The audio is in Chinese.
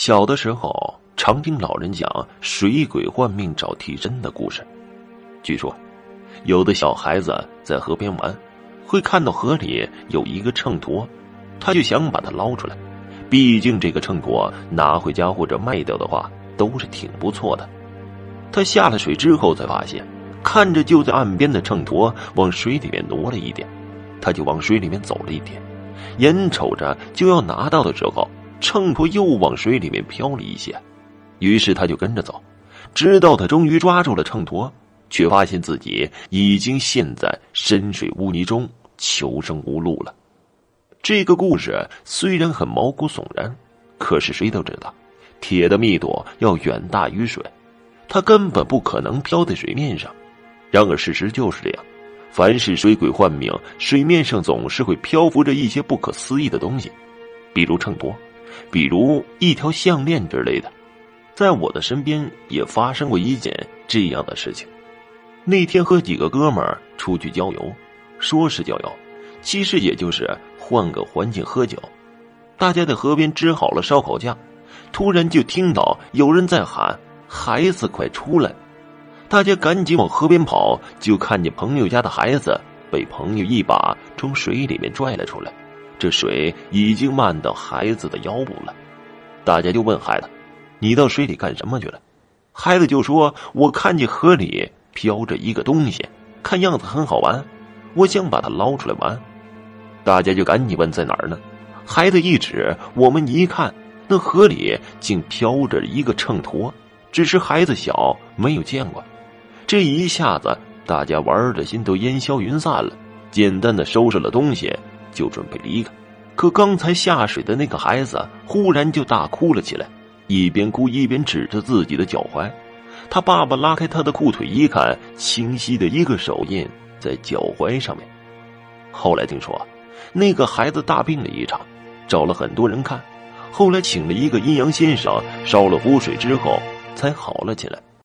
小的时候，常听老人讲水鬼换命找替身的故事。据说，有的小孩子在河边玩，会看到河里有一个秤砣，他就想把它捞出来。毕竟这个秤砣拿回家或者卖掉的话，都是挺不错的。他下了水之后，才发现，看着就在岸边的秤砣往水里面挪了一点，他就往水里面走了一点，眼瞅着就要拿到的时候。秤砣又往水里面飘了一些，于是他就跟着走，直到他终于抓住了秤砣，却发现自己已经陷在深水污泥中，求生无路了。这个故事虽然很毛骨悚然，可是谁都知道，铁的密度要远大于水，它根本不可能漂在水面上。然而事实就是这样，凡是水鬼换命，水面上总是会漂浮着一些不可思议的东西，比如秤砣。比如一条项链之类的，在我的身边也发生过一件这样的事情。那天和几个哥们儿出去郊游，说是郊游，其实也就是换个环境喝酒。大家在河边支好了烧烤架，突然就听到有人在喊：“孩子，快出来！”大家赶紧往河边跑，就看见朋友家的孩子被朋友一把从水里面拽了出来。这水已经漫到孩子的腰部了，大家就问孩子：“你到水里干什么去了？”孩子就说：“我看见河里飘着一个东西，看样子很好玩，我想把它捞出来玩。”大家就赶紧问在哪儿呢？孩子一指，我们一看，那河里竟飘着一个秤砣，只是孩子小，没有见过。这一下子，大家玩的心都烟消云散了，简单的收拾了东西。就准备离开，可刚才下水的那个孩子忽然就大哭了起来，一边哭一边指着自己的脚踝。他爸爸拉开他的裤腿一看，清晰的一个手印在脚踝上面。后来听说，那个孩子大病了一场，找了很多人看，后来请了一个阴阳先生烧了符水之后，才好了起来。